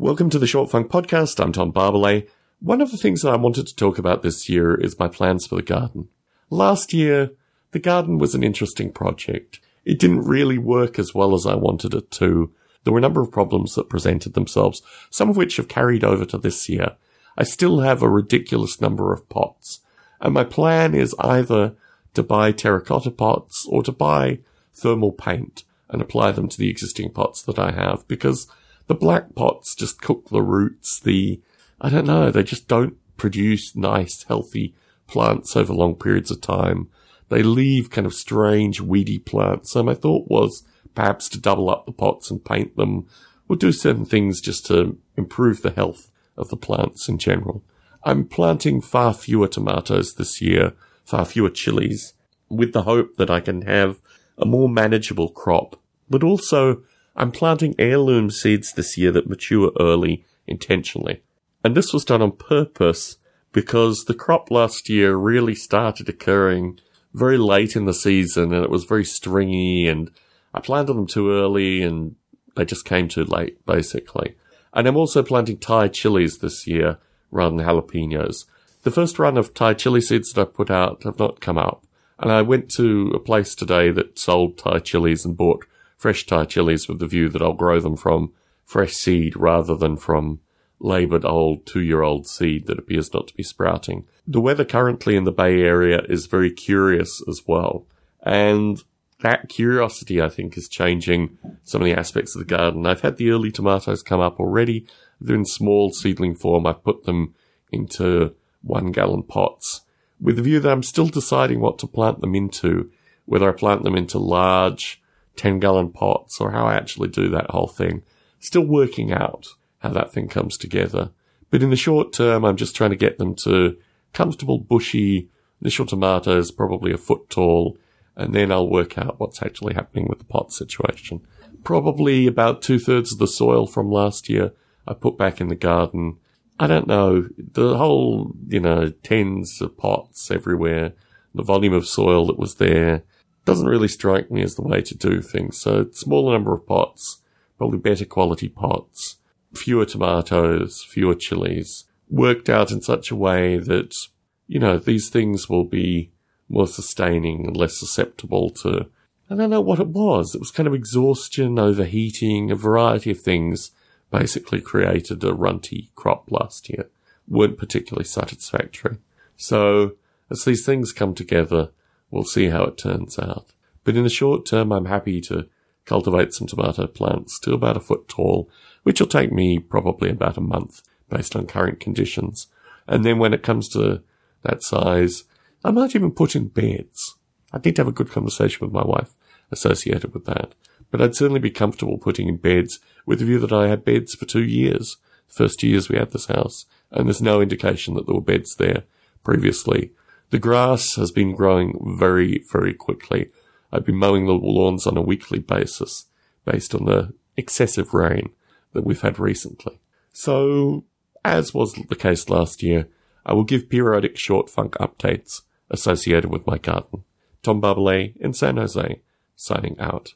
Welcome to the Short Funk Podcast. I'm Tom Barbalet. One of the things that I wanted to talk about this year is my plans for the garden. Last year, the garden was an interesting project. It didn't really work as well as I wanted it to. There were a number of problems that presented themselves, some of which have carried over to this year. I still have a ridiculous number of pots, and my plan is either to buy terracotta pots or to buy thermal paint and apply them to the existing pots that I have because the black pots just cook the roots. The, I don't know, they just don't produce nice, healthy plants over long periods of time. They leave kind of strange, weedy plants. So my thought was perhaps to double up the pots and paint them or do certain things just to improve the health of the plants in general. I'm planting far fewer tomatoes this year, far fewer chilies, with the hope that I can have a more manageable crop. But also, I'm planting heirloom seeds this year that mature early intentionally. And this was done on purpose because the crop last year really started occurring very late in the season and it was very stringy and I planted them too early and they just came too late, basically. And I'm also planting Thai chilies this year rather than jalapenos. The first run of Thai chili seeds that I put out have not come up. And I went to a place today that sold Thai chilies and bought fresh Thai chilies with the view that I'll grow them from fresh seed rather than from laboured old two year old seed that appears not to be sprouting. The weather currently in the Bay Area is very curious as well. And that curiosity, I think, is changing some of the aspects of the garden. I've had the early tomatoes come up already. They're in small seedling form. I've put them into one gallon pots with the view that I'm still deciding what to plant them into, whether I plant them into large 10 gallon pots or how I actually do that whole thing. Still working out how that thing comes together. But in the short term, I'm just trying to get them to comfortable, bushy, initial tomatoes, probably a foot tall, and then I'll work out what's actually happening with the pot situation. Probably about two thirds of the soil from last year I put back in the garden. I don't know, the whole, you know, tens of pots everywhere, the volume of soil that was there, doesn't really strike me as the way to do things. So smaller number of pots, probably better quality pots, fewer tomatoes, fewer chilies, worked out in such a way that, you know, these things will be more sustaining and less susceptible to, I don't know what it was. It was kind of exhaustion, overheating, a variety of things basically created a runty crop last year. weren't particularly satisfactory. So as these things come together, We'll see how it turns out. But in the short term, I'm happy to cultivate some tomato plants to about a foot tall, which will take me probably about a month based on current conditions. And then when it comes to that size, I might even put in beds. I need to have a good conversation with my wife associated with that. But I'd certainly be comfortable putting in beds with the view that I had beds for two years. First years we had this house, and there's no indication that there were beds there previously. The grass has been growing very, very quickly. I've been mowing the lawns on a weekly basis based on the excessive rain that we've had recently. So, as was the case last year, I will give periodic short funk updates associated with my garden. Tom Barbalet in San Jose, signing out.